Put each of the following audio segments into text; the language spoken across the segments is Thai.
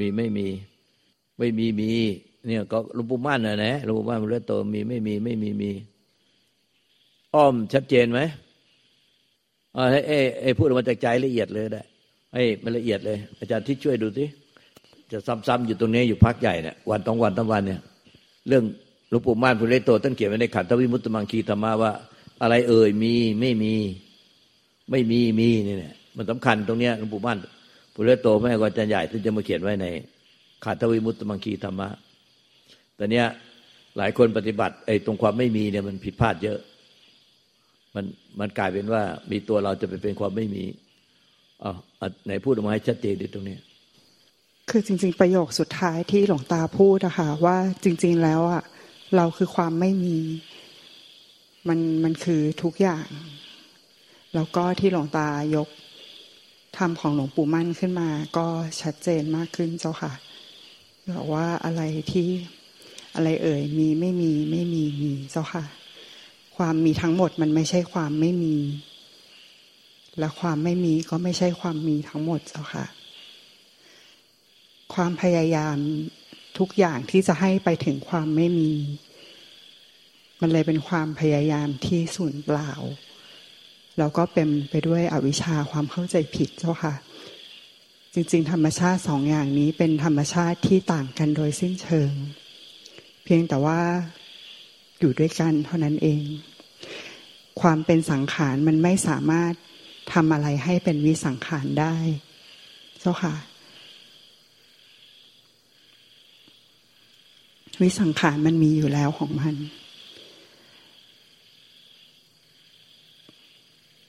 มีไม่มี ไม่มีมี เนี่ยก็หลวงปู่มั่นนะนะหลวงปู่มั่นเรื่อโตมีไม่มีไม่มีมี อ้อมชัดเจนไหมอ่าให้ไอ้พูดออกมาจากใจละเอียดเลยได้ให้มันละเอียดเลย อาจารย์ที่ช่วยดูสิจะซ้ำๆอยู่ตรงนี้อยู่พักใหญ่เนี่ยวันต้องวันต้องวันเนี่ย เรื่องหลวงปู่ม่านพุเรโตท่านเขียนไว้ในขันธวิมุตตมังคีธรรมะว่า อะไรเอ่ยมีไม่มี ไม่มีมีนี่เนี่ยมันสำคัญตรงเนี้ยหลวงปู่ม่าน พุเรโตแม่กอาจารย์ใหญ่ท่านจะมาเขียนไว้ในขันธวิมุตตมังคีธรรมะแต่เนี้ยหลายคนปฏิบัติไอ้ตรงความไม่มีเนี่ยมันผิดพลาดเยอะ มันมันกลายเป็นว่ามีตัวเราจะไปเป็นความไม่มีอ๋อไหนพูดออกมาให้ชัดเจนดิตรงนี้คือจริง ๆ ประโยคสุดท้ายที่หลวงตาพูดอะค่ะว่าจริง ๆ แล้วอะเราคือความไม่มี มันมันคือทุกอย่าง แล้วก็ที่หลวงตายก ธรรมของหลวงปู่มั่นขึ้นมา ก็ชัดเจนมากขึ้นเจ้าค่ะบอกว่าอะไรที่อะไรเอ่ยมีไม่มีไม่มีมีเจ้าค่ะ ความมีทั้งหมดมันไม่ใช่ความไม่มี และความไม่มีก็ไม่ใช่ความมีทั้งหมดเจ้าค่ะ ความพยายามทุกอย่างที่จะให้ไปถึงความไม่มี มันเลยเป็นความพยายามที่สูญเปล่า แล้วก็เป็นไปด้วยอวิชชาความเข้าใจผิดเจ้าค่ะ จริง ๆ ธรรมชาติสองอย่างนี้เป็นธรรมชาติที่ต่างกันโดยสิ้นเชิง เพียงแต่ว่าอยู่ด้วยกันเท่านั้นเอง ความเป็นสังขารมันไม่สามารถทำอะไรให้เป็นวิสังขารได้ เจ้าค่ะ วิสังขารมันมีอยู่แล้วของมัน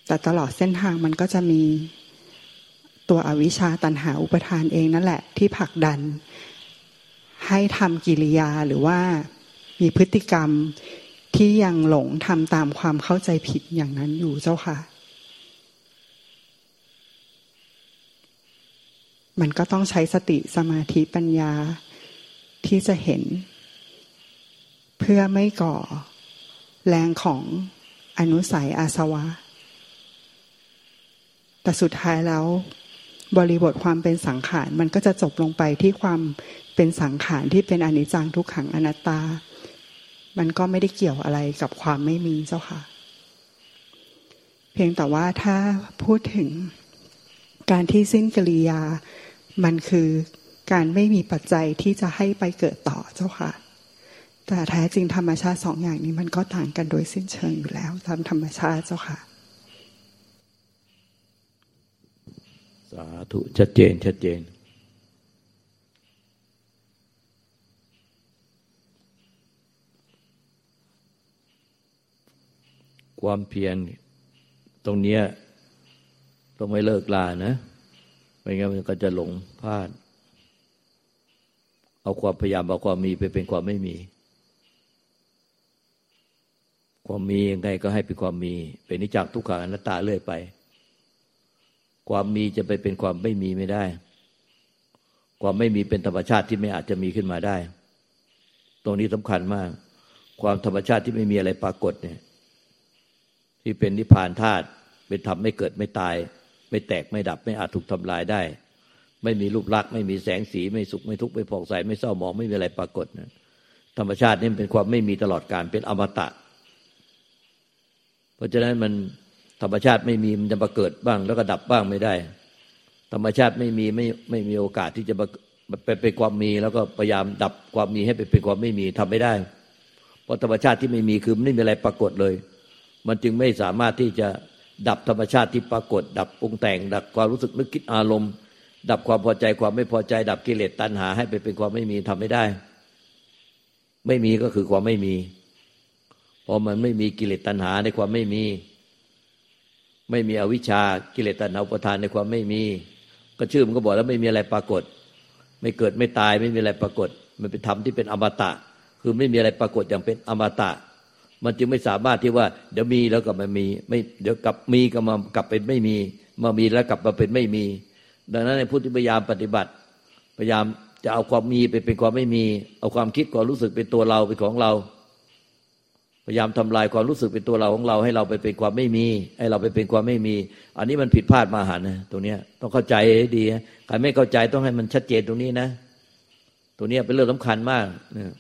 แต่ตลอดเส้นทางมันก็จะมีตัวอวิชชาตันหาอุปทานเองนั่นแหละ ที่ผลักดัน ให้ทำกิริยาหรือว่ามีพฤติกรรมที่ยังหลงทำตามความเข้าใจผิดอย่างนั้นอยู่เจ้าค่ะ มันก็ต้องใช้สติสมาธิปัญญาที่จะเห็น เพื่อไม่ก่อแรงของอนุสัยอาสวะ แต่สุดท้ายแล้วบริบทความเป็นสังขารมันก็จะจบลงไปที่ความเป็นสังขารที่เป็นอนิจจังทุกขังอนัตตา มันก็ไม่ได้เกี่ยวอะไรกับความไม่มีเจ้าค่ะ เพียงแต่ว่าถ้าพูดถึงการที่สิ้นกิริยา มันคือการไม่มีปัจจัยที่จะให้ไปเกิดต่อเจ้าค่ะ แต่แท้จริงธรรมชาติสองอย่างนี้มันก็ต่างกันโดยสิ้นเชิงอยู่แล้วตามธรรมชาติเจ้าค่ะาธุชัดเจน ชัดเจน ความเพียรตรงนี้ต้องไม่เลิกลานะไม่งั้นมันก็จะหลงพลาด เอาความพยายามเอาความมีไปเป็นความไม่มี ความมียังไงก็ให้เป็นความมี เป็นนิจักทุกขังอนัตตาเรื่อยไป ความมีจะไปเป็นความไม่มีไม่ได้ ความไม่มีเป็นธรรมชาติที่ไม่อาจจะมีขึ้นมาได้ ตรงนี้สำคัญมาก ความธรรมชาติที่ไม่มีอะไรปรากฏเนี่ย ที่เป็นนิพพานธาตุเป็นธรรมไม่เกิดไม่ตาย ไม่แตกไม่ดับไม่อาจถูกทำลายได้ ไม่มีรูปลักษณ์ไม่มีแสงสีไม่สุขไม่ทุกข์ไม่ผ่องใสไม่เศร้าหมองไม่มีอะไรปรากฏนะธรรมชาตินี่เป็นความไม่มีตลอดการเป็นอมตะ เพราะฉะนั้นมัน ธรรมชาติไม่มีมันจะมาเกิดบ้าง แล้วก็ดับบ้างไม่ได้ ธรรมชาติไม่มีไม่ไม่มีโอกาสที่จะมาเป็นเป็นความมี แล้วก็พยายามดับความมีให้เป็นความไม่มีทำไม่ได้ เพราะธรรมชาติที่ไม่มีคือไม่มีอะไรปรากฏเลย มันจึงไม่สามารถที่จะดับธรรมชาติที่ปรากฏ ดับปรุงแต่ง ดับความรู้สึกนึกคิดอารมณ์ ดับความพอใจความไม่พอใจ ดับกิเลสตัณหาให้ไปเป็นความไม่มีทำไม่ได้ ไม่มีก็คือความไม่มีพอมันไม่มีกิเลสตัณหาในความไม่มี ไม่มีอวิชชากิเลสตัณหาอุปทานในความไม่มี ก็ชื่อมันก็บอกแล้วไม่มีอะไรปรากฏ ไม่เกิดไม่ตายไม่มีอะไรปรากฏ มันเป็นธรรมที่เป็นอมตะ คือไม่มีอะไรปรากฏอย่างเป็นอมตะ มันจึงไม่สามารถที่ว่า เดี๋ยวมีแล้วกลับมามี ไม่เดี๋ยวกลับมีก็มากลับเป็นไม่มี มามีแล้วกลับมาเป็นไม่มี ดังนั้นในพุทธิพยายามปฏิบัติ พยายามจะเอาความมีไปเป็นความไม่มี เอาความคิดความรู้สึกเป็นตัวเราเป็นของเรา พยายามทำลายความรู้สึกเป็นตัวเราของเราให้เราไปเป็นความไม่มี ให้เราไปเป็นความไม่มี อันนี้มันผิดพลาดมาหันนะตรงนี้ต้องเข้าใจให้ดีใครไม่เข้าใจต้องให้มันชัดเจนตรงนี้นะตรงนี้เป็นเรื่องสำคัญมากนะ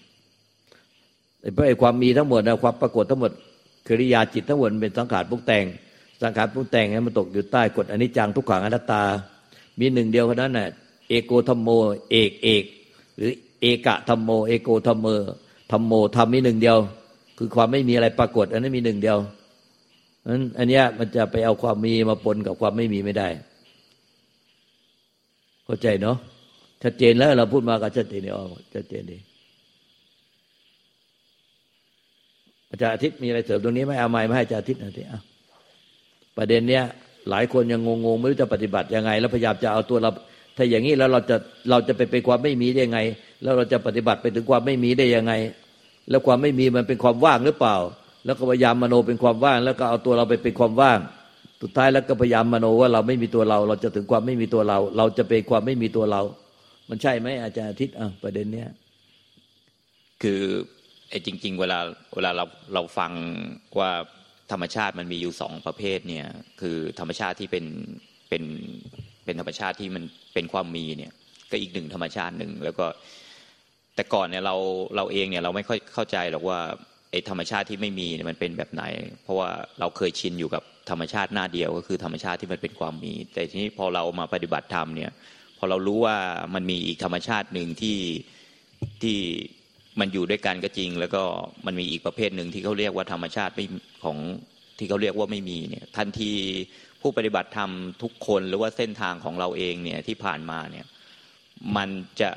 ไอ้ความมีทั้งหมดนะความปรากฏทั้งหมดกิริยาจิตทั้งหมดเป็นสังขารปรุงแต่ง สังขารปรุงแต่งให้มันตกอยู่ใต้กฎอนิจจังทุกขังอนัตตา มีหนึ่งเดียวเท่านั้นน่ะเอโกธรรมโม เอกเอกหรือเอกะธรรมโม เอโกธรรมเมธรรมโมธรรมมีหนึ่งเดียว คือความไม่มีอะไรปรากฏ อันนั้นมีหนึ่งเดียวนั้นอันนี้มันจะไปเอาความมีมาปนกับความไม่มีไม่ได้ เข้าใจเนาะชัดเจนแล้วเราพูดมาก็ชัดเจนดีอ๋อชัดเจนดีอาจารย์อาทิตย์มีอะไรเสริมตรงนี้ไหมเอาไม้มาให้อาจารย์อาทิตย์หน่อยสิอะประเด็นเนี้ยหลายคนยังงงๆไม่รู้จะปฏิบัติยังไง แล้วพยายามจะเอาตัวเราถ้าอย่างนี้แล้วเราจะเราจะไปเป็นความไม่มีได้ยังไง แล้วเราจะปฏิบัติไปถึงความไม่มีได้ยังไง แล้วความไม่มีมันเป็นความว่างหรือเปล่า แล้วก็พยายามมโนเป็นความว่าง แล้วก็เอาตัวเราไปเป็นความว่าง สุดท้ายแล้วก็พยายามมโนว่าเราไม่มีตัวเรา เราจะถึงความไม่มีตัวเรา เราจะเป็นความไม่มีตัวเรา มันใช่ไหมอาจารย์อาทิตย์อะประเด็นเนี้ยคือไอ้จริง ๆ เวลาเวลาเราเราฟังว่าธรรมชาติมันมีอยู่สองประเภทเนี่ยคือธรรมชาติที่เป็นเป็นเป็นธรรมชาติที่มันเป็นความมีเนี่ยก็อีกหนึ่งธรรมชาติหนึ่งแล้วก็ แต่ก่อนเนี่ยเราเราเองเนี่ยเราไม่ค่อยเข้าใจหรอกว่าไอ้ธรรมชาติที่ไม่มีเนี่ยมันเป็นแบบไหน เพราะว่าเราเคยชินอยู่กับธรรมชาติหน้าเดียวก็คือธรรมชาติที่มันเป็นความมี แต่ทีนี้พอเรามาปฏิบัติธรรมเนี่ยพอเรารู้ว่ามันมีอีกธรรมชาติหนึ่งที่ที่มันอยู่ด้วยกันก็จริง แล้วก็มันมีอีกประเภทหนึ่งที่เขาเรียกว่าธรรมชาติไม่ของที่เขาเรียกว่าไม่มีเนี่ยทันทีผู้ปฏิบัติธรรมทุกคนหรือว่าเส้นทางของเราเองเนี่ยที่ผ่านมาเนี่ยมันจะ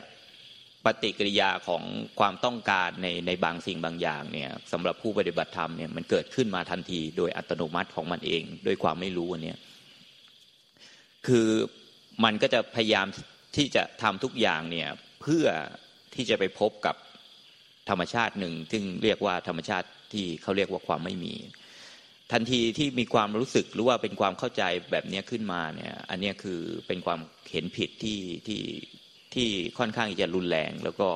ปฏิกิริยาของความต้องการในในบางสิ่งบางอย่างเนี่ยสำหรับผู้ปฏิบัติธรรมเนี่ยมันเกิดขึ้นมาทันทีโดยอัตโนมัติของมันเองด้วยความไม่รู้อันนี้คือมันก็จะพยายามที่จะทำทุกอย่างเนี่ยเพื่อที่จะไปพบกับธรรมชาติหนึ่ง ซึ่งเรียกว่าธรรมชาติที่เขาเรียกว่าความไม่มี ทันทีที่มีความรู้สึกหรือว่าเป็นความเข้าใจแบบนี้ขึ้นมาเนี่ยอันนี้คือเป็นความเห็นผิดที่ที่ ที่ค่อนข้างจะรุนแรง แล้วก็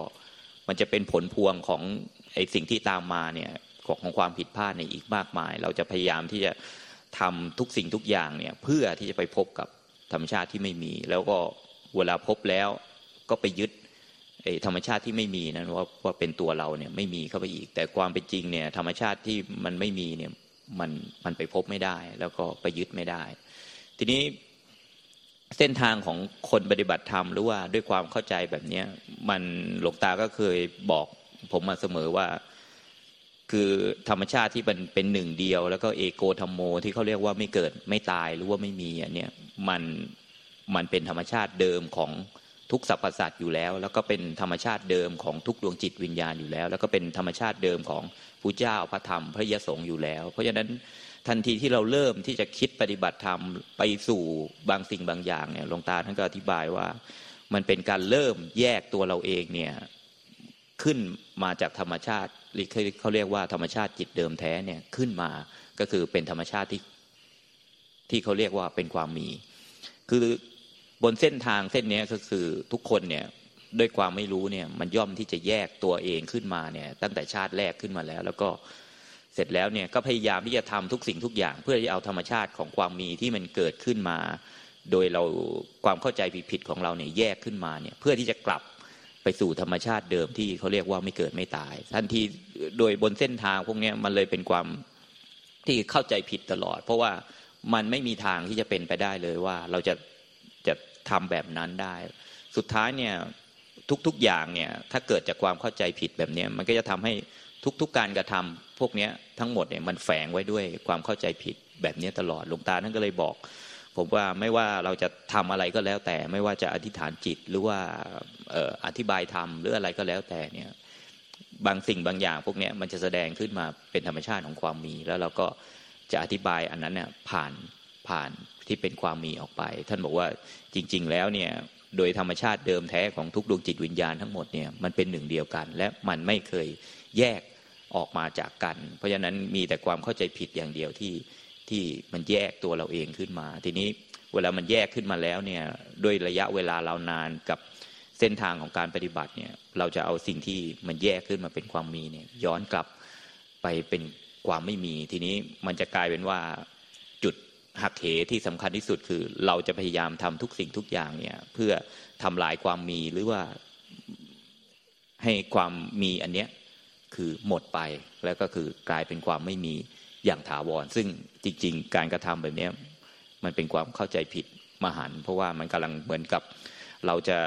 มันจะเป็นผลพวงของไอ้สิ่งที่ตามมาเนี่ยของความผิดพลาดในอีกมากมาย เราจะพยายามที่จะทำทุกสิ่งทุกอย่างเนี่ยเพื่อที่จะไปพบกับธรรมชาติที่ไม่มี แล้วก็เวลาพบแล้วก็ไปยึดธรรมชาติที่ไม่มีนั้นว่าว่าเป็นตัวเราเนี่ยไม่มีเข้าไปอีก แต่ความเป็นจริงเนี่ยธรรมชาติที่มันไม่มีเนี่ยมันมันไปพบไม่ได้ แล้วก็ไปยึดไม่ได้ ทีนี้ เส้นทางของคนปฏิบัติธรรมหรือว่าด้วยความเข้าใจแบบเนี้ย มันหลวงตาก็เคยบอกผมมาเสมอว่า คือธรรมชาติที่มันเป็นหนึ่งเดียว แล้วก็เอโกธรรมโมที่เขาเรียกว่าไม่เกิดไม่ตายหรือว่าไม่มีอันเนี้ยมันมันเป็นธรรมชาติเดิมของทุกสรรพสัตว์อยู่แล้ว แล้วก็เป็นธรรมชาติเดิมของทุกดวงจิตวิญญาณอยู่แล้ว แล้วก็เป็นธรรมชาติเดิมของผู้เจ้าพระธรรมพระยสงฆ์อยู่แล้ว เพราะฉะนั้น ทันทีที่เราเริ่มที่จะคิดปฏิบัติธรรมไปสู่บางสิ่งบางอย่างเนี่ยหลวงตาท่านก็อธิบายว่า มันเป็นการเริ่มแยกตัวเราเองเนี่ยขึ้นมาจากธรรมชาติเขาเรียกว่าธรรมชาติจิตเดิมแท้เนี่ยขึ้นมาก็คือเป็นธรรมชาติที่ที่เขาเรียกว่าเป็นความมี คือบนเส้นทางเส้นนี้ก็คือทุกคนเนี่ยด้วยความไม่รู้เนี่ยมันย่อมที่จะแยกตัวเองขึ้นมาเนี่ยตั้งแต่ชาติแรกขึ้นมาแล้ว แล้วก็ เสร็จแล้วเนี่ยก็พยายามที่จะทำทุกสิ่งทุกอย่าง เพื่อที่เอาธรรมชาติของความมีที่มันเกิดขึ้นมา โดยเราความเข้าใจผิดๆของเราเนี่ยแยกขึ้นมาเนี่ยเพื่อที่จะกลับไปสู่ธรรมชาติเดิมที่เขาเรียกว่าไม่เกิดไม่ตายทันทีโดยบนเส้นทางพวกนี้มันเลยเป็นความที่เข้าใจผิดตลอด เพราะว่ามันไม่มีทางที่จะเป็นไปได้เลยว่าเราจะทำแบบนั้นได้ สุดท้ายเนี่ยทุกๆอย่างเนี่ยถ้าเกิดจากความเข้าใจผิดแบบนี้มันก็จะทำให้ ทุกๆการกระทำพวกนี้ทั้งหมดเนี่ยมันแฝงไว้ด้วยความเข้าใจผิดแบบนี้ตลอดหลวงตาท่านก็เลยบอก ผมว่าไม่ว่าเราจะทำอะไรก็แล้วแต่ ไม่ว่าจะอธิษฐานจิตหรือว่าอธิบายธรรมหรืออะไรก็แล้วแต่เนี่ยบางสิ่งบางอย่างพวกนี้มันจะแสดงขึ้นมาเป็นธรรมชาติของความมี แล้วเราก็จะอธิบายอันนั้นเนี่ยผ่านผ่านที่เป็นความมีออกไป ท่านบอกว่าจริง ๆ แล้วเนี่ยโดยธรรมชาติเดิมแท้ของทุกดวงจิตวิญญาณทั้งหมดเนี่ยมันเป็นหนึ่งเดียวกัน และมันไม่เคย แยกออกมาจากกัน เพราะฉะนั้นมีแต่ความเข้าใจผิดอย่างเดียวที่ที่มันแยกตัวเราเองขึ้นมา ทีนี้เวลามันแยกขึ้นมาแล้วเนี่ยด้วยระยะเวลาเรานานกับเส้นทางของการปฏิบัติเนี่ยเราจะเอาสิ่งที่มันแยกขึ้นมาเป็นความมีเนี่ยย้อนกลับไปเป็นความไม่มี ทีนี้มันจะกลายเป็นว่าจุดหักเหที่สำคัญที่สุดคือ เราจะพยายามทำทุกสิ่งทุกอย่างเนี่ยเพื่อทำลายความมีหรือว่าให้ความมีอันเนี้ย คือหมดไปแล้วก็คือกลายเป็นความไม่มีอย่างถาวร ซึ่งจริง ๆ การกระทำแบบนี้มันเป็นความเข้าใจผิดมหัน เพราะว่ามันกำลังเหมือนกับเราจะ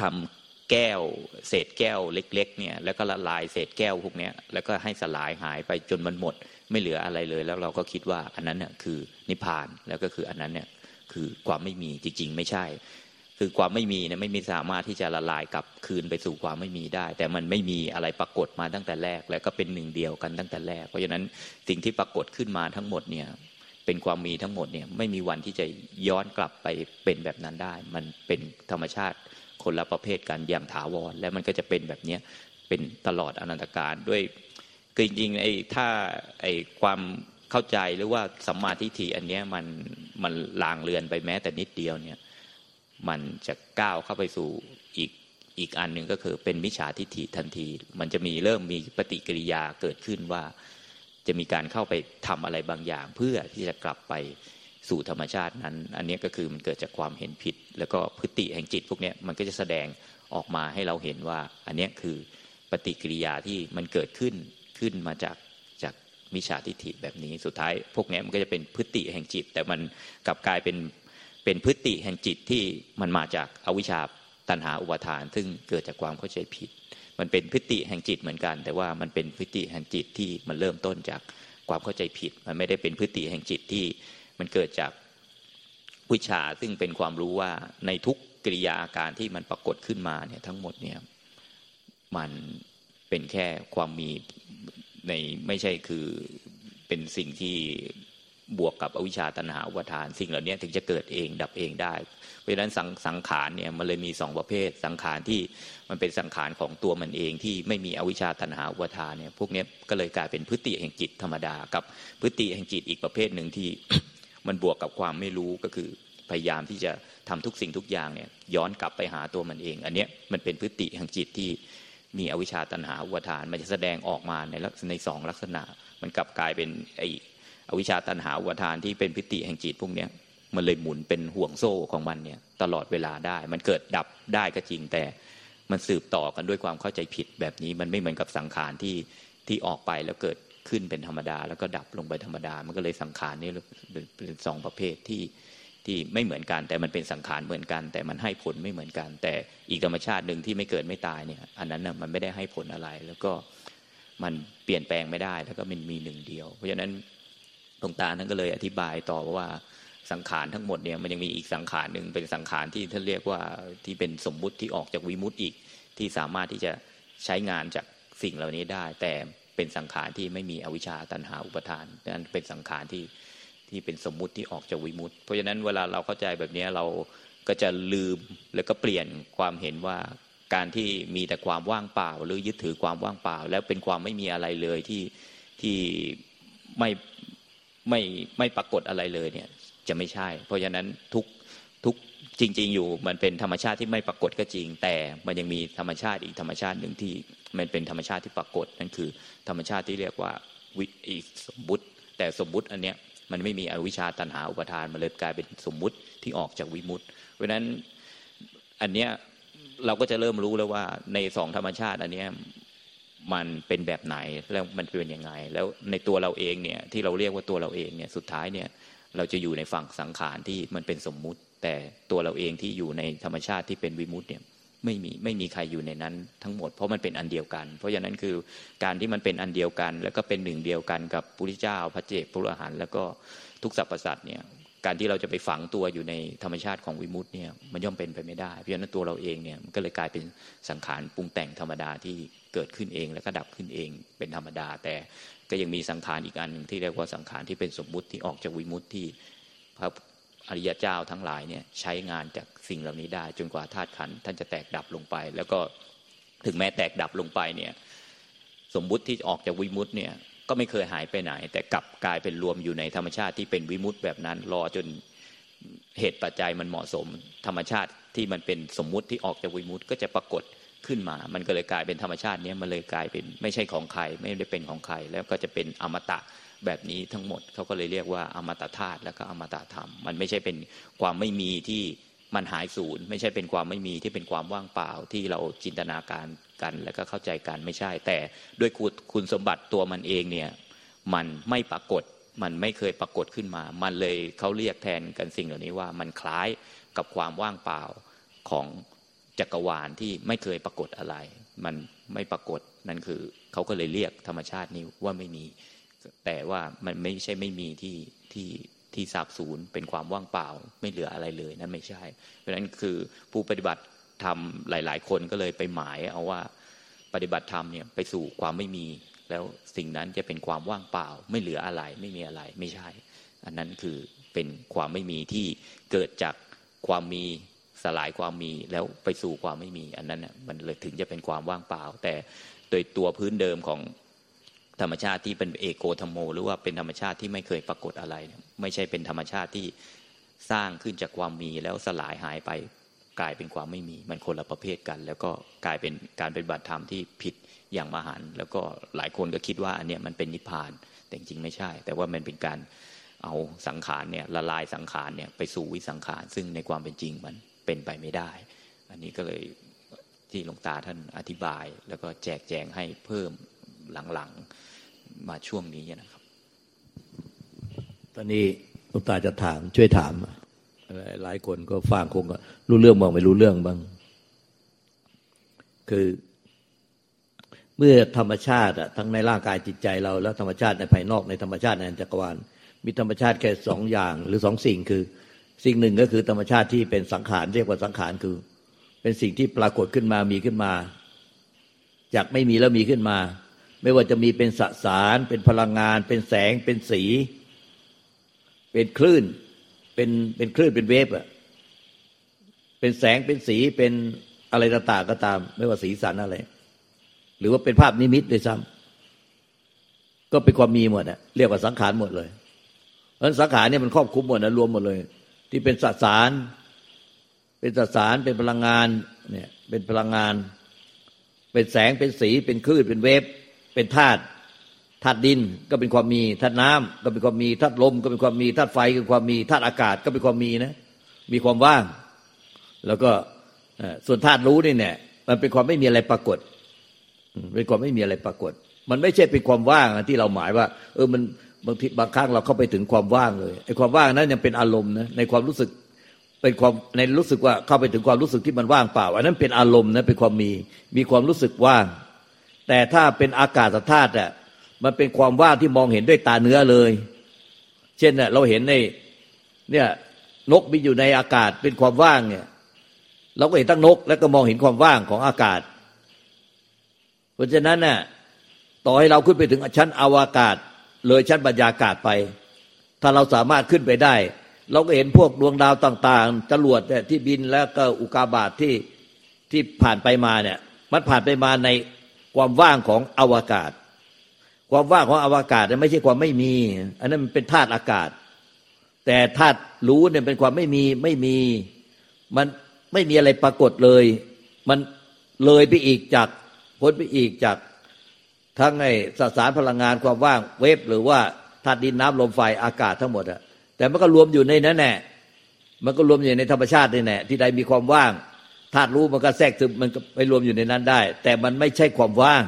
ทำแก้วเศษแก้วเล็ก ๆ เนี่ย แล้วก็ละลายเศษแก้วพวกนี้แล้วก็ให้สลายหายไปจนมันหมด ไม่เหลืออะไรเลย แล้วเราก็คิดว่าอันนั้นเนี่ยคือนิพพานแล้วก็คืออันนั้นเนี่ยคือความไม่มีจริง ๆ ไม่ใช่ คือความไม่มีเนี่ยไม่มีสามารถที่จะละลายกลับคืนไปสู่ความไม่มีได้ แต่มันไม่มีอะไรปรากฏมาตั้งแต่แรก แล้วก็เป็นหนึ่งเดียวกันตั้งแต่แรก เพราะฉะนั้นสิ่งที่ปรากฏขึ้นมาทั้งหมดเนี่ยเป็นความมีทั้งหมดเนี่ยไม่มีวันที่จะย้อนกลับไปเป็นแบบนั้นได้ มันเป็นธรรมชาติคนละประเภทกันอย่างถาวร และมันก็จะเป็นแบบนี้เป็นตลอดอนันตการด้วยคือจริงๆไอ้ถ้าไอ้ความเข้าใจหรือว่าสัมมาทิฏฐิอันนี้มันมันลางเลือนไปแม้แต่นิดเดียวเนี่ย มันจะก้าวเข้าไปสู่อีกอีกอันหนึ่งก็คือเป็นมิจฉาทิฏฐิทันที มันจะมีเริ่มมีปฏิกิริยาเกิดขึ้นว่า จะมีการเข้าไปทำอะไรบางอย่าง เพื่อที่จะกลับไปสู่ธรรมชาตินั้น อันนี้ก็คือมันเกิดจากความเห็นผิด แล้วก็พฤติแห่งจิตพวกนี้มันก็จะแสดงออกมาให้เราเห็นว่า อันนี้คือปฏิกิริยาที่มันเกิดขึ้นขึ้นมาจากจากมิจฉาทิฏฐิแบบนี้สุดท้าย พวกนี้มันก็จะเป็นพฤติแห่งจิต แต่มันกลับกลายเป็น เป็นพฤติแห่งจิตที่มันมาจากอวิชชาตัณหาอุปาทาน ซึ่งเกิดจากความเข้าใจผิด มันเป็นพฤติแห่งจิตเหมือนกัน แต่ว่ามันเป็นพฤติแห่งจิตที่มันเริ่มต้นจากความเข้าใจผิด มันไม่ได้เป็นพฤติแห่งจิตที่มันเกิดจากวิชาซึ่งเป็นความรู้ว่าในทุกกิริยาอาการที่มันปรากฏขึ้นมาเนี่ยทั้งหมดเนี่ยมันเป็นแค่ความมีในไม่ใช่คือเป็นสิ่งที่ บวกกับอวิชชาตัณหาอุปทาน สิ่งเหล่านี้ถึงจะเกิดเองดับเองได้ เพราะฉะนั้นสังสังขารเนี่ยมันเลยมีสองประเภท สังขารที่มันเป็นสังขารของตัวมันเองที่ไม่มีอวิชชาตัณหาอุปทานเนี่ยพวกนี้ก็เลยกลายเป็นพฤติแห่งจิตธรรมดา กับพฤติแห่งจิตอีกประเภทหนึ่งที่มันบวกกับความไม่รู้ก็คือพยายามที่จะทำทุกสิ่งทุกอย่างเนี่ยย้อนกลับไปหาตัวมันเอง อันนี้มันเป็นพฤติแห่งจิตที่มีอวิชชาตัณหาอุปทาน มันจะแสดงออกมาในลักษณะในสองลักษณะ มันกลับกลายเป็นไอ อวิชชาตัณหาอุปทานที่เป็นพิติแห่งจิตพวกนี้มันเลยหมุนเป็นห่วงโซ่ของมันเนี่ยตลอดเวลาได้ มันเกิดดับได้ก็จริงแต่มันสืบต่อกันด้วยความเข้าใจผิดแบบนี้มันไม่เหมือนกับสังขารที่ที่ออกไปแล้วเกิดขึ้นเป็นธรรมดา แล้วก็ดับลงไปธรรมดา มันก็เลยสังขารนี่เป็นสองประเภทที่ที่ไม่เหมือนกัน แต่มันเป็นสังขารเหมือนกัน แต่มันให้ผลไม่เหมือนกัน แต่อีกธรรมชาติหนึ่งที่ไม่เกิดไม่ตายเนี่ยอันนั้นน่ะมันไม่ได้ให้ผลอะไรแล้วก็มันเปลี่ยนแปลงไม่ได้แล้วก็มันมีหนึ่งเดียว เพราะฉะนั้น ตรงตาท่านก็เลยอธิบายต่อว่าสังขารทั้งหมดเนี่ยมันยังมีอีกสังขารหนึ่งเป็นสังขารที่ท่านเรียกว่าที่เป็นสมมุติที่ออกจากวิมุตติอีก ที่สามารถที่จะใช้งานจากสิ่งเหล่านี้ได้ แต่เป็นสังขารที่ไม่มีอวิชชาตันหาอุปทานนั้นเป็นสังขารที่ที่เป็นสมมุติที่ออกจากวิมุตติ เพราะฉะนั้นเวลาเราเข้าใจแบบนี้เราก็จะลืมแล้วก็เปลี่ยนความเห็นว่าการที่มีแต่ความว่างเปล่า หรือยึดถือความว่างเปล่า แล้วเป็นความไม่มีอะไรเลยที่ที่ไม่ ไม่ไม่ปรากฏอะไรเลยเนี่ยจะไม่ใช่ เพราะฉะนั้นทุกทุกจริง ๆ อยู่มันเป็นธรรมชาติที่ไม่ปรากฏก็จริง แต่มันยังมีธรรมชาติอีกธรรมชาติหนึ่งที่มันเป็นธรรมชาติที่ปรากฏนั่นคือ ธรรมชาติที่เรียกว่าวิอีสมบุติ แต่สมบุติอันเนี้ยมันไม่มีอวิชชาตันหาอุปทานมันเลยกลายเป็นสมมุติที่ออกจากวิมุตเพราะฉะนั้นอันเนี้ยเราก็จะเริ่มรู้แล้วว่าในสองธรรมชาติอันเนี้ย มันเป็นแบบไหนแล้วมันเป็นยังไง แล้วในตัวเราเองเนี่ยที่เราเรียกว่าตัวเราเองเนี่ยสุดท้ายเนี่ยเราจะอยู่ในฝั่งสังขารที่มันเป็นสมมุติ แต่ตัวเราเองที่อยู่ในธรรมชาติที่เป็นวิมุตเนี่ยไม่มีไม่มีใครอยู่ในนั้นทั้งหมด เพราะมันเป็นอันเดียวกัน เพราะฉะนั้นคือการที่มันเป็นอันเดียวกัน แล้วก็เป็นหนึ่งเดียวกันกับพุทธเจ้าพระเจกพระอรหันต์แล้วก็ทุกสรรพสัตว์เนี่ยการที่เราจะไปฝังตัวอยู่ในธรรมชาติของวิมุตต์เนี่ยมันย่อมเป็นไปไม่ได้ เพราะฉะนั้นตัวเราเองเนี่ยมันก็เลยกลายเป็นสังขารปรุงแต่งธรรมดาที่ เกิดขึ้นเอง แล้วก็ดับขึ้นเองเป็นธรรมดา แต่ก็ยังมีสังขารอีกอันหนึ่งที่เรียกว่าสังขารที่เป็นสมมุติที่ออกจากวิมุตต์ที่พระอริยเจ้าทั้งหลายเนี่ยใช้งานจากสิ่งเหล่านี้ได้ จนกว่าธาตุขันท่านจะแตกดับลงไป แล้วก็ถึงแม้แตกดับลงไปเนี่ยสมมุติที่ออกจากวิมุตต์เนี่ยก็ไม่เคยหายไปไหน แต่กลับกลายเป็นรวมอยู่ในธรรมชาติที่เป็นวิมุตต์แบบนั้น รอจนเหตุปัจจัยมันเหมาะสม ธรรมชาติที่มันเป็นสมมุติที่ออกจากวิมุตต์ก็จะปรากฏ ขึ้นมา มันก็เลยกลายเป็นธรรมชาตินี้มันเลยกลายเป็นไม่ใช่ของใครไม่ได้เป็นของใคร แล้วก็จะเป็นอมตะแบบนี้ทั้งหมดเขาก็เลยเรียกว่าอมตะธาตุแล้วก็อมตะธรรม มันไม่ใช่เป็นความไม่มีที่มันหายสูญไม่ใช่เป็นความไม่มีที่เป็นความว่างเปล่าที่เราจินตนาการกัน แล้วก็เข้าใจกันไม่ใช่ แต่ด้วยคุณสมบัติตัวมันเองเนี่ยมันไม่ปรากฏมันไม่เคยปรากฏขึ้นมา มันเลยเขาเรียกแทนกันสิ่งเหล่านี้ว่ามันคล้ายกับความว่างเปล่าของ จักรวาลที่ไม่เคยปรากฏอะไร มันไม่ปรากฏนั่นคือเขาก็เลยเรียกธรรมชาตินี้ว่าไม่มี แต่ว่ามันไม่ใช่ไม่มีที่ที่ที่สาบสูญเป็นความว่างเปล่าไม่เหลืออะไรเลยนั่นไม่ใช่ เพราะฉะนั้นคือผู้ปฏิบัติธรรมหลาย ๆ คนก็เลยไปหมายเอาว่าปฏิบัติธรรมเนี่ยไปสู่ความไม่มี แล้วสิ่งนั้นจะเป็นความว่างเปล่า ไม่เหลืออะไรไม่มีอะไรไม่ใช่ อันนั้นคือเป็นความไม่มีที่เกิดจากความมี สลายความมีแล้วไปสู่ความไม่มี อันนั้นมันเลยถึงจะเป็นความว่างเปล่า แต่โดยตัวพื้นเดิมของธรรมชาติที่เป็นเอโกธรรมโม หรือว่าเป็นธรรมชาติที่ไม่เคยปรากฏอะไร ไม่ใช่เป็นธรรมชาติที่สร้างขึ้นจากความมีแล้วสลายหายไปกลายเป็นความไม่มี มันคนละประเภทกัน แล้วก็กลายเป็นการปฏิบัติธรรมที่ผิดอย่างมหันแล้วก็หลายคนก็คิดว่าอันเนี้ยมันเป็นนิพพาน แต่จริงไม่ใช่ แต่ว่ามันเป็นการเอาสังขารเนี่ยละลายสังขารเนี่ยไปสู่วิสังขารซึ่งในความเป็นจริงมัน เป็นไปไม่ได้ อันนี้ก็เลยที่หลวงตาท่านอธิบาย แล้วก็แจกแจงให้เพิ่มหลังๆมาช่วงนี้นะครับ ตอนนี้หลวงตาจะถาม ช่วยถาม หลายคนก็ฟังคงรู้เรื่องบ้างไม่รู้เรื่องบ้าง คือเมื่อธรรมชาติทั้งในร่างกายจิตใจเราแล้วธรรมชาติในภายนอกในธรรมชาติในจักรวาลมีธรรมชาติแค่สองอย่างหรือสองสิ่งคือ สิ่งหนึ่งก็คือธรรมชาติที่เป็นสังขารเรียกว่าสังขารคือ เป็นสิ่งที่ปรากฏขึ้นมามีขึ้นมา จากไม่มีแล้วมีขึ้นมา ไม่ว่าจะมีเป็นสสาร เป็นพลังงาน เป็นแสง เป็นสี เป็นคลื่น เป็นเป็นคลื่นเป็นเวฟอะเป็นแสงเป็นสีเป็นอะไรต่างๆก็ตาม ไม่ว่าสีสันอะไร หรือว่าเป็นภาพนิมิตด้วยซ้ำก็เป็นความมีหมดอะเรียกว่าสังขารหมดเลยเพราะสังขารเนี่ยมันครอบคลุมหมดนะรวมหมดเลย ที่เป็นสสาร เป็นสสารเป็นพลังงานเนี่ยเป็นพลังงาน เป็นแสงเป็นสีเป็นคลื่นเป็นเวฟเป็นธาตุธาตุดินก็เป็นความมีธาตุน้ำก็เป็นความมีธาตุลม ก็เป็นความมีธาตุไฟก็เป็นความมีธาตุอากาศก็เป็นความมีนะมีความว่าง แล้วก็ส่วนธาตุรู้นี่เนี่ย มันเป็นความไม่มีอะไรปรากฏเป็นความไม่มีอะไรปรากฏ มันไม่ใช่เป็นความว่างที่เราหมายว่า เออมัน บางทีบางครั้งเราเข้าไปถึงความว่างเลยไอ้ความว่างนั้นยังเป็นอารมณ์นะในความรู้สึกเป็นความในรู้สึกว่าเข้าไปถึงความรู้สึกที่มันว่างเปล่า อันนั้นเป็นอารมณ์นะเป็นความมีมีความรู้สึกว่าง แต่ถ้าเป็นอากาศธาตุอะมันเป็นความว่างที่มองเห็นด้วยตาเนื้อเลย เช่นเน่ยเราเห็นในเนี่ยนกบินอยู่ในอากาศเป็นความว่างเนี่ย เราก็เห็นทั้งนก แล้วก็มองเห็นความว่างของอากาศ เพราะฉะนั้นน่ะต่อให้เราขึ้นไปถึงชั้นอวกาศ เลยชั้นบรรยากาศไป ถ้าเราสามารถขึ้นไปได้ เราก็เห็นพวกดวงดาวต่างๆจรวดที่บินแล้วก็อุกาบาตทที่ที่ผ่านไปมาเนี่ยมันผ่านไปมาในความว่างของอวกาศ ความว่างของอวกาศไม่ใช่ความไม่มี อันนั้นมันเป็นธาตุอากาศ แต่ธาตุรู้เนี่ยเป็นความไม่มีไม่มี มันไม่มีอะไรปรากฏเลย มันเลยไปอีกจากพ้นไปอีกจาก ทั้งไอ้สสารพลังงานความว่างเวฟหรือว่าธาตุดินน้ำลมไฟอากาศทั้งหมดอะแต่มันก็รวมอยู่ในนั้นแน่มันก็รวมอยู่ในธรรมชาตินี่แน่ที่ใดมีความว่างธาตุรู้มันก็แทรกซึมมันก็ไปรวมอยู่ในนั้นได้ แต่มันไม่ใช่ความว่าง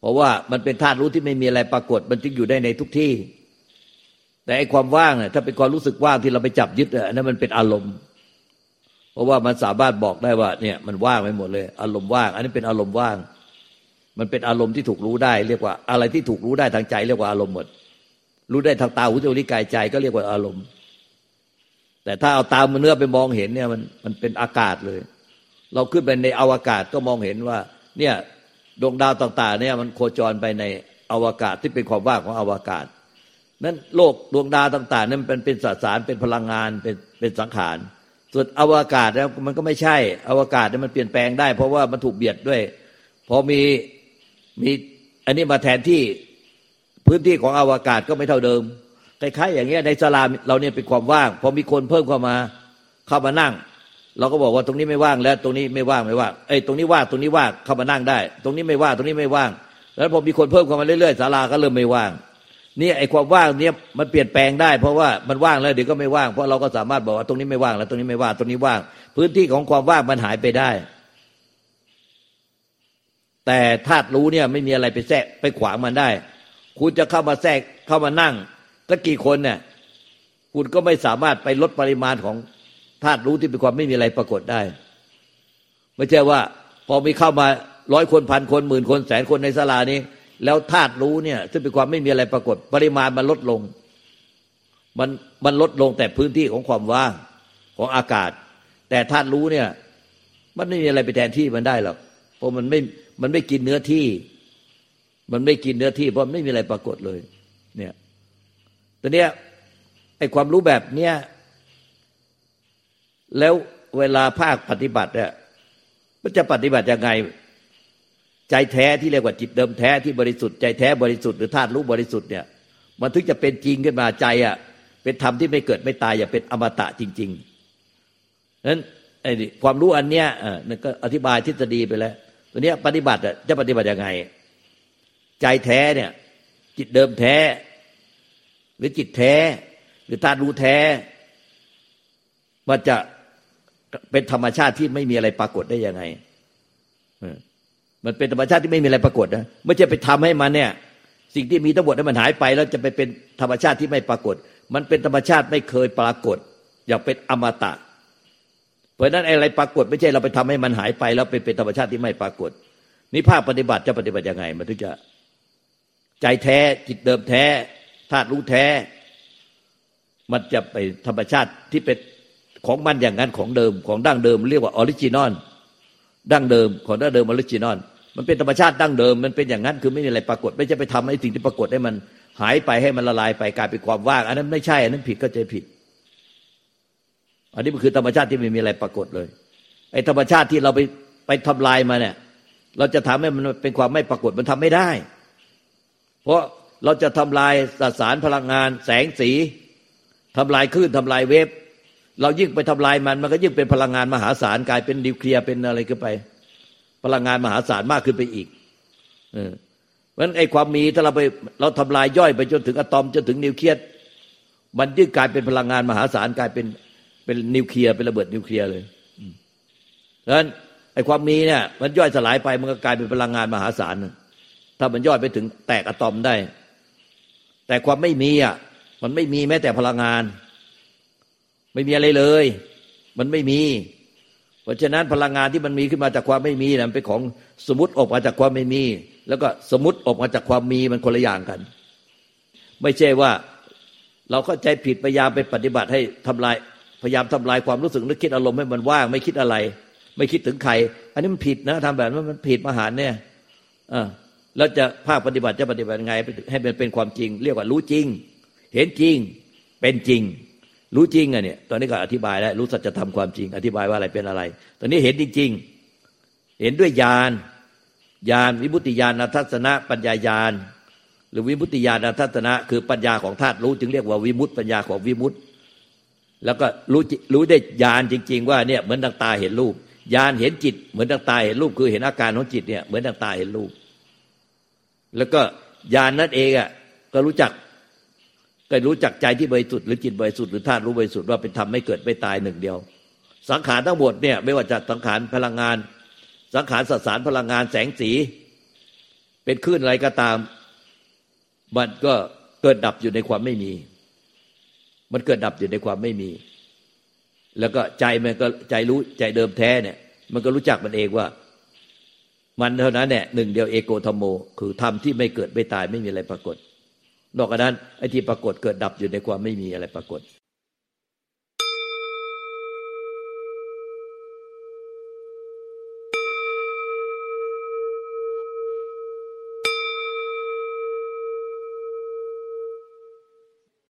เพราะว่ามันเป็นธาตุรู้ที่ไม่มีอะไรปรากฏ มันจึงอยู่ได้ในทุกที่ แต่ไอ้ความว่างเนี่ยถ้าเป็นความรู้สึกว่างที่เราไปจับยึดอันนั้นมันเป็นอารมณ์ เพราะว่ามันสามารถบอกได้ว่า เนี่ยมันว่างไปหมดเลย อารมณ์ว่าง อันนี้เป็นอารมณ์ว่าง มันเป็นอารมณ์ที่ถูกรู้ได้ เรียกว่าอะไรที่ถูกรู้ได้ทางใจ เรียกว่าอารมณ์หมด รู้ได้ทางตาหูจมูกลิ้นกายใจก็เรียกว่าอารมณ์ แต่ถ้าเอาตามเนื้อไปมองเห็นเนี่ยมันมันเป็นอากาศเลย เราขึ้นไปในอวกาศก็มองเห็นว่า เนี่ยดวงดาวต่าง ๆ เนี่ยมันโคจรไปในอวกาศที่เป็นความว่างของอวกาศนั้นโลกดวงดาวต่างๆนั้นเป็นเป็นสสารเป็นพลังงานเป็นเป็นสังขาร ส่วนอวกาศแล้วมันก็ไม่ใช่ อวกาศเนี่ยมันเปลี่ยนแปลงได้ เพราะว่ามันถูกเบียดด้วยพอมี มีอันนี้มาแทนที่พื้นที่ของอวกาศก็ไม่เท่าเดิมคล้ายๆอย่างเงี้ยในสลามเราเนี่ยเป็นความว่างพอมีคนเพิ่มเข้ามาเข้ามานั่ง เราก็บอกว่าตรงนี้ไม่ว่างแล้ว ตรงนี้ไม่ว่างไม่ว่างเอ้ยตรงนี้ว่างตรงนี้ว่างเข้ามานั่งได้ ตรงนี้ไม่ว่างตรงนี้ไม่ว่าง แล้วพอมีคนเพิ่มเข้ามาเรื่อยๆศาลาก็เริ่มไม่ว่างนี่ไอ้ความว่างเนี่ยมันเปลี่ยนแปลงได้ เพราะว่ามันว่างแล้วเดี๋ยวก็ไม่ว่างเพราะเราก็สามารถบอกว่าตรงนี้ไม่ว่างแล้วตรงนี้ไม่ว่างตรงนี้ว่าง พื้นที่ของความว่างมันหายไปได้ แต่ธาตุรู้เนี่ยไม่มีอะไรไปแทรกไปขวางมันได้ คุณจะเข้ามาแทรกเข้ามานั่งสักกี่คนเนี่ยคุณก็ไม่สามารถไปลดปริมาณของธาตุรู้ที่เป็นความไม่มีอะไรปรากฏได้ ไม่ใช่ว่า พอมีเข้ามาร้อยคนพันคนหมื่นคนแสนคนในศาลานี้ แล้วธาตุรู้เนี่ยซึ่งเป็นความไม่มีอะไรปรากฏ ปริมาณมันลดลง มันมันลดลงแต่พื้นที่ของความว่างของอากาศ แต่ธาตุรู้เนี่ย มันไม่มีอะไรไปแทนที่มันได้หรอกเพราะมันไม่ มันไม่กินเนื้อที่ มันไม่กินเนื้อที่เพราะไม่มีอะไรปรากฏเลย เนี่ยตอนเนี้ยไอ้ความรู้แบบเนี้ยแล้วเวลาภาคปฏิบัติเนี่ยมันจะปฏิบัติยังไง ใจแท้ที่เรียกว่าจิตเดิมแท้ที่บริสุทธิ์ใจแท้บริสุทธิ์หรือธาตุรู้บริสุทธิ์เนี่ย มันถึงจะเป็นจริงขึ้นมาใจอะ เป็นธรรมที่ไม่เกิดไม่ตายอย่าเป็นอมตะจริง ๆนั้นไอ้ความรู้อันเนี้ยอ่าก็อธิบายทฤษฎีไปแล้ว ตัวเนี้ยปฏิบัติจะปฏิบัติยังไง ใจแท้เนี่ย จิตเดิมแท้ หรือจิตแท้ หรือธาตุรู้แท้มันจะเป็นธรรมชาติที่ไม่มีอะไรปรากฏได้ยังไงมันเป็นธรรมชาติที่ไม่มีอะไรปรากฏนะไม่ใช่ไปทำให้มันเนี่ย สิ่งที่มีทั้งหมดนั้นมันหายไป แล้วจะไปเป็นธรรมชาติที่ไม่ปรากฏ มันเป็นธรรมชาติไม่เคยปรากฏ อย่าเป็นอมตะ เพราะนั้นอะไรปรากฏไม่ใช่เราไปทำให้มันหายไป แล้วเป็นเป็นธรรมชาติที่ไม่ปรากฏ นี่ภาคปฏิบัติจะปฏิบัติยังไง มันถึงจะใจแท้จิตเดิมแท้ธาตุรู้แท้ มันจะไปธรรมชาติที่เป็นของมันอย่างนั้นของเดิมของดั้งเดิม เรียกว่า originalดั้งเดิมของดั้งเดิม original มันเป็นธรรมชาติดั้งเดิมมันเป็นอย่างนั้นคือไม่มีอะไรปรากฏ ไม่ใช่ไปทำให้สิ่งที่ปรากฏให้มันหายไปให้มันละลายไปกลายเป็นความว่าง อันนั้นไม่ใช่อันนั้นผิดก็ใจผิด อันนี้มันคือธรรมชาติที่ไม่มีอะไรปรากฏเลย ไอ้ธรรมชาติที่เราไปไปทำลายมาเนี่ย เราจะทำให้มันเป็นความไม่ปรากฏมันทำไม่ได้ เพราะเราจะทำลายสสารพลังงาน แสงสีทำลายคลื่นทำลาย waveเรายิ่งไปทำลายมัน มันก็ยิ่งเป็นพลังงานมหาศาลกลายเป็นนิวเคลียร์เป็นอะไรขึ้นไป พลังงานมหาศาลมากขึ้นไปอีกเออเพราะฉะนั้นไอ้ความมีถ้าเราไปเราทำลายย่อยไปจนถึงอะตอมจนถึงนิวเคลียร์มันยิ่งกลายเป็นพลังงานมหาศาลกลายเป็น เป็นนิวเคลียร์เป็นระเบิดนิวเคลียร์เลยดังนั้นไอ้ความมีเนี่ย มันย่อยสลายไปมันก็กลายเป็นพลังงานมหาศาลถ้ามันย่อยไปถึงแตกอะตอมได้ แต่ความไม่มีอะมันไม่มีแม้แต่พลังงาน ไม่มีอะไรเลย มันไม่มี เพราะฉะนั้นพลังงานที่มันมีขึ้นมาจากความไม่มีนะเป็นของสมมติออกมาจากความไม่มี แล้วก็สมมติออกมาจากความมีมันคนละอย่างกัน ไม่ใช่ว่าเราเข้าใจผิดพยายามไปปฏิบัติให้ทำลาย พยายามทำลายความรู้สึกนึกคิดอารมณ์ให้มันว่างไม่คิดอะไร ไม่คิดถึงใคร อันนี้มันผิดนะทำแบบนั้นมันผิดมหาเนี่ยอ่าแล้วจะภาคปฏิบัติจะปฏิบัติไง ให้มันเป็นความจริง เรียกว่ารู้จริง เห็นจริงเป็นจริง รู้จริงอะเนี่ยตอนนี้ก็อธิบายแล้วรู้สัจธรรมความจริง อธิบายว่าอะไรเป็นอะไร ตอนนี้เห็นจริง ๆ เห็นด้วยญาณญาณวิมุตติญาณทัศนะปัญญาญาณหรือวิมุตติญาณทัศนะ คือปัญญาของธาตุรู้ จึงเรียกว่าวิมุตติปัญญาของวิมุตติ แล้วก็รู้รู้ได้ญาณจริง ๆ ว่าเนี่ยเหมือนดังตาเห็นรูปญาณเห็นจิต เหมือนดังตาเห็นรูปคือเห็นอาการของจิตเนี่ยเหมือนดังตาเห็นรูป แล้วก็ญาณนั่นเองอะก็รู้จักก็รู้จักใจที่บริสุทธิ์หรือจิตบริสุทธิ์หรือธาตุรู้บริสุทธิ์ว่าเป็นธรรมไม่เกิดไม่ตายหนึ่งเดียว สังขารทั้งหมดเนี่ยไม่ว่าจะสังขารพลังงาน สังขารสสารพลังงานแสงสี เป็นคลื่นอะไรก็ตาม มันก็เกิดดับอยู่ในความไม่มี มันเกิดดับอยู่ในความไม่มี แล้วก็ใจมันก็ใจรู้ใจเดิมแท้เนี่ย มันก็รู้จักมันเองว่า มันเท่านั้นแหละหนึ่งเดียวเอโกธรรมโม คือธรรมที่ไม่เกิดไม่ตายไม่มีอะไรปรากฏ นอกจากนั้นไอ้ที่ปรากฏเกิดดับอยู่ในความไม่มีอะไรปรากฏ